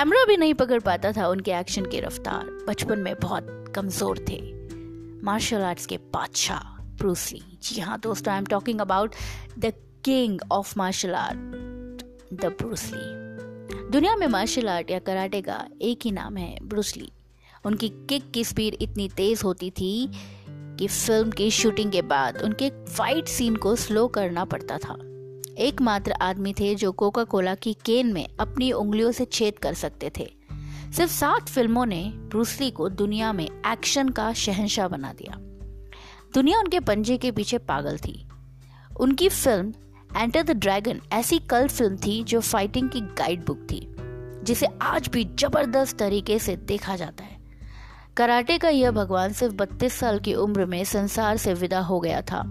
Camera भी नहीं पकड़ पाता था उनके एक्शन की रफ्तार। बचपन में बहुत कमज़ोर थे। मार्शल आर्ट्स के बादशाह ब्रूसली जी हाँ दोस्तों I am talking about the king of martial art the Bruce Lee दुनिया में मार्शल आर्ट या कराटे का एक ही नाम है ब्रूसली उनकी किक की स्पीड इतनी तेज होती थी कि फ़िल्म की शूटिंग के बाद उनके फाइट सीन को स्लो करना पड़ता था। एकमात्र आदमी थे जो कोका कोला की केन में अपनी उंगलियों से छेद कर सकते थे। सिर्फ़ सात फ़िल्मों ने ब्रूसली को दुनिया में एक्शन का शहनशाह बना दिया। दुनिया उनके पंजे के पीछे पागल थी। उनकी फ़िल्म एंटर द ड्रैगन ऐसी कल फ़िल्म थी जो फाइटिंग की गाइड बुक थी, जिसे आज भी ज़बरदस्त तरीके से देखा जाता है। कराटे का यह भगवान सिर्फ़ बत्तीस साल की उम्र में संसार से विदा हो गया था,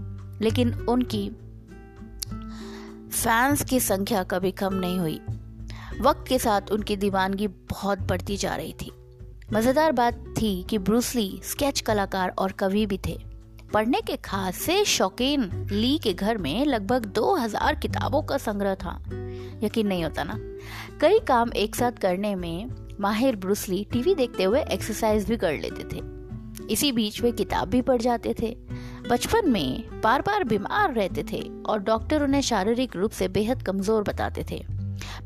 लेकिन उनकी फैंस की संख्या कभी कम नहीं हुई। वक्त के साथ उनकी दीवानगी बहुत बढ़ती जा रही थी। मज़ेदार बात थी कि ब्रूसली स्केच कलाकार और कवि भी थे। पढ़ने के खास शौकीन ली के घर में लगभग 2000 किताबों का संग्रह था। यकीन नहीं होता ना? कई काम एक साथ करने में माहिर ब्रूसली टीवी देखते हुए एक्सरसाइज भी कर लेते थे। इसी बीच वे किताब भी पढ़ जाते थे। बचपन में बार बार बीमार रहते थे और डॉक्टर उन्हें शारीरिक रूप से बेहद कमज़ोर बताते थे।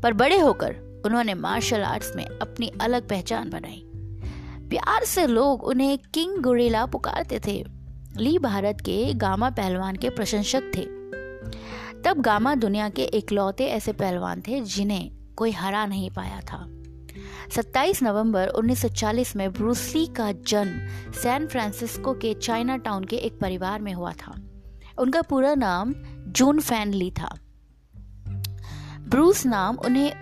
पर बड़े होकर उन्होंने मार्शल आर्ट्स में अपनी अलग पहचान बनाई। प्यार से लोग उन्हें किंग गुरेला पुकारते थे। ली भारत के गामा पहलवान के प्रशंसक थे। तब गामा दुनिया के इकलौते ऐसे पहलवान थे जिन्हें कोई हरा नहीं पाया था। 27 नवंबर 1940 में ब्रूसली का जन्म सैन फ्रांसिस्को के चाइना टाउन के एक परिवार में हुआ था। उनका पूरा नाम जून फ़ैन ली था। ब्रूस नाम उन्हें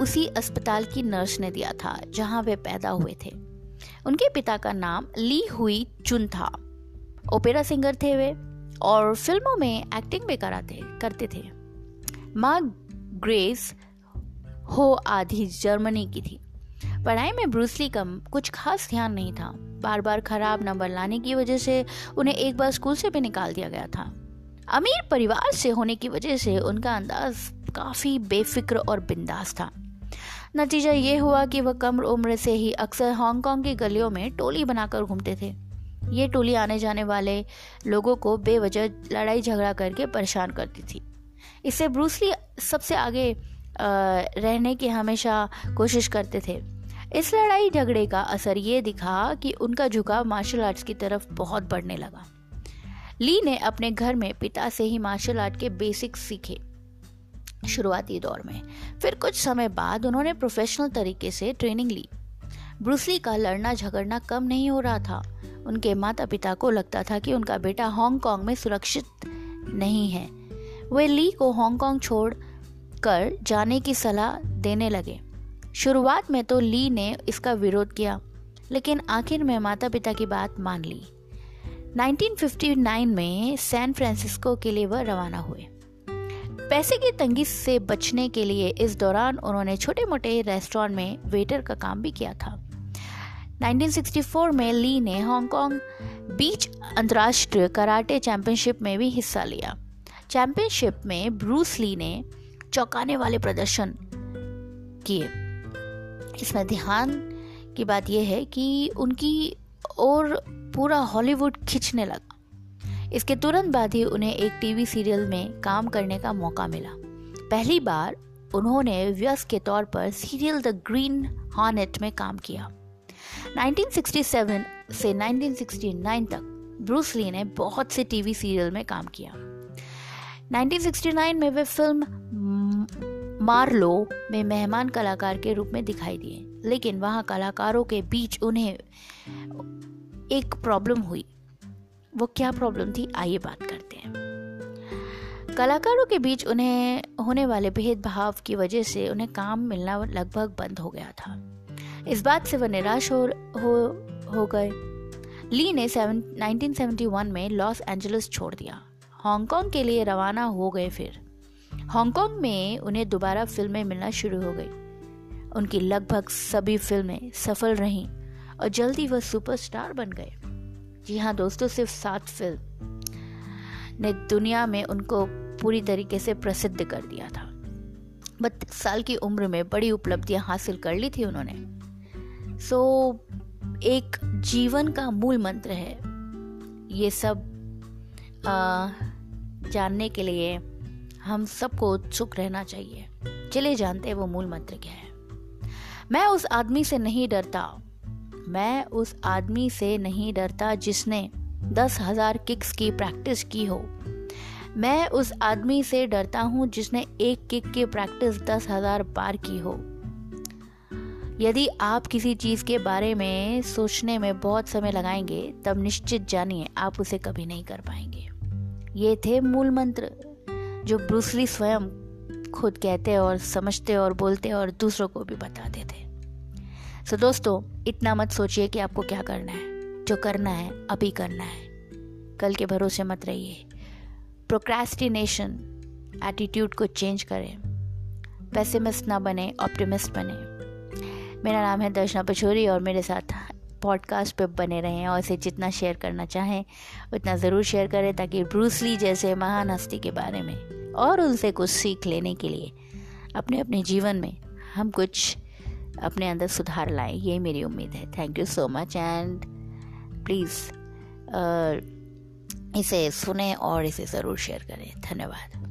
उसी अस्पताल की नर्स ने दिया था, जहाँ वे पैदा हुए थे। उनके पिता का नाम ली हुई चुन था। ओपेरा सिंगर थे वे और फ़िल्मों में एक्टिंग भी कराते, करते थे। माँ ग्रेस हो आधी जर्मनी की थी। पढ़ाई में ब्रूसली का कुछ खास ध्यान नहीं था। बार बार खराब नंबर लाने की वजह से उन्हें एक बार स्कूल से भी निकाल दिया गया था। अमीर परिवार से होने की वजह से उनका अंदाज काफ़ी बेफिक्र और बिंदास था। नतीजा ये हुआ कि वह कम उम्र से ही अक्सर हांगकांग की गलियों में टोली बनाकर घूमते थे। ये टोली आने जाने वाले लोगों को बेवजह लड़ाई झगड़ा करके परेशान करती थी। इससे ब्रूसली सबसे आगे रहने की हमेशा कोशिश करते थे। इस लड़ाई झगड़े का असर ये दिखा कि उनका झुकाव मार्शल आर्ट्स की तरफ़ बहुत बढ़ने लगा। ली ने अपने घर में पिता से ही मार्शल आर्ट के बेसिक्स सीखे शुरुआती दौर में। फिर कुछ समय बाद उन्होंने प्रोफेशनल तरीके से ट्रेनिंग ली। ब्रूसली का लड़ना झगड़ना कम नहीं हो रहा था। उनके माता पिता को लगता था कि उनका बेटा हांगकांग में सुरक्षित नहीं है। वे ली को हांगकांग छोड़ कर जाने की सलाह देने लगे। शुरुआत में तो ली ने इसका विरोध किया, लेकिन आखिर में माता पिता की बात मान ली। 1959 में सैन फ्रांसिस्को के लिए वह रवाना हुए। पैसे की तंगी से बचने के लिए इस दौरान उन्होंने छोटे मोटे रेस्टोरेंट में वेटर का काम भी किया था। 1964 में ली ने हांगकांग बीच अंतर्राष्ट्रीय कराटे चैंपियनशिप में भी हिस्सा लिया। चैंपियनशिप में ब्रूस ली ने चौंकाने वाले प्रदर्शन किए। इसमें ध्यान की बात यह है कि उनकी और पूरा हॉलीवुड खिंचने लगा। इसके तुरंत बाद ही उन्हें एक टीवी सीरियल में काम करने का मौका मिला। पहली बार उन्होंने व्यस्त के तौर पर सीरियल द ग्रीन हॉनेट में काम किया। 1967 से 1969 तक ब्रूस ली ने बहुत से टीवी सीरियल में काम किया। 1969 में वे फ़िल्म मार्लो में मेहमान कलाकार के रूप में दिखाई दिए। लेकिन वहाँ कलाकारों के बीच उन्हें एक प्रॉब्लम हुई। वो क्या प्रॉब्लम थी? आइए बात करते हैं। कलाकारों के बीच उन्हें होने वाले भेदभाव की वजह से उन्हें काम मिलना लगभग बंद हो गया था। इस बात से वह निराश हो हो, हो गए। ली ने 1971 में लॉस एंजलिस छोड़ दिया। हांगकांग के लिए रवाना हो गए फिर। हांगकांग में उन्हें दोबारा फ़िल्में मिलना शुरू हो गई। उनकी लगभग सभी फ़िल्में सफल रहीं और जल्दी वह सुपरस्टार बन गए। जी हाँ दोस्तों सिर्फ़ सात फ़िल्म ने दुनिया में उनको पूरी तरीके से प्रसिद्ध कर दिया था। बत्तीस साल की उम्र में बड़ी उपलब्धियाँ हासिल कर ली थी उन्होंने। सो एक जीवन का मूल मंत्र है। ये सब आ, जानने के लिए हम सबको उत्सुक रहना चाहिए। चले जानते हैं वो मूल मंत्र क्या है। मैं उस आदमी से नहीं डरता। मैं उस आदमी से नहीं डरता जिसने दस हज़ार किक्स की प्रैक्टिस की हो। मैं उस आदमी से डरता हूँ जिसने एक किक की प्रैक्टिस दस हज़ार बार की हो। यदि आप किसी चीज़ के बारे में सोचने में बहुत समय लगाएँगे, तब निश्चित जानिए आप उसे कभी नहीं कर पाएँगे। ये थे मूल मंत्र। जो ब्रूसली स्वयं खुद कहते और समझते और बोलते और दूसरों को भी बताते थे सो दोस्तों, इतना मत सोचिए कि आपको क्या करना है। जो करना है, अभी करना है। कल के भरोसे मत रहिए। प्रोक्रेस्टिनेशन एटीट्यूड को चेंज करें। पैसिमिस्ट ना बने ऑप्टिमिस्ट बने। मेरा नाम है दर्शना पछोरी और मेरे साथ पॉडकास्ट पे बने रहें और इसे जितना शेयर करना चाहें, उतना ज़रूर शेयर करें ताकि ब्रूसली जैसे महान हस्ती के बारे में और उनसे कुछ सीख लेने के लिए अपने अपने जीवन में हम कुछ अपने अंदर सुधार लाएँ ये मेरी उम्मीद है। Thank you so much and please इसे सुने और इसे ज़रूर शेयर करें। धन्यवाद।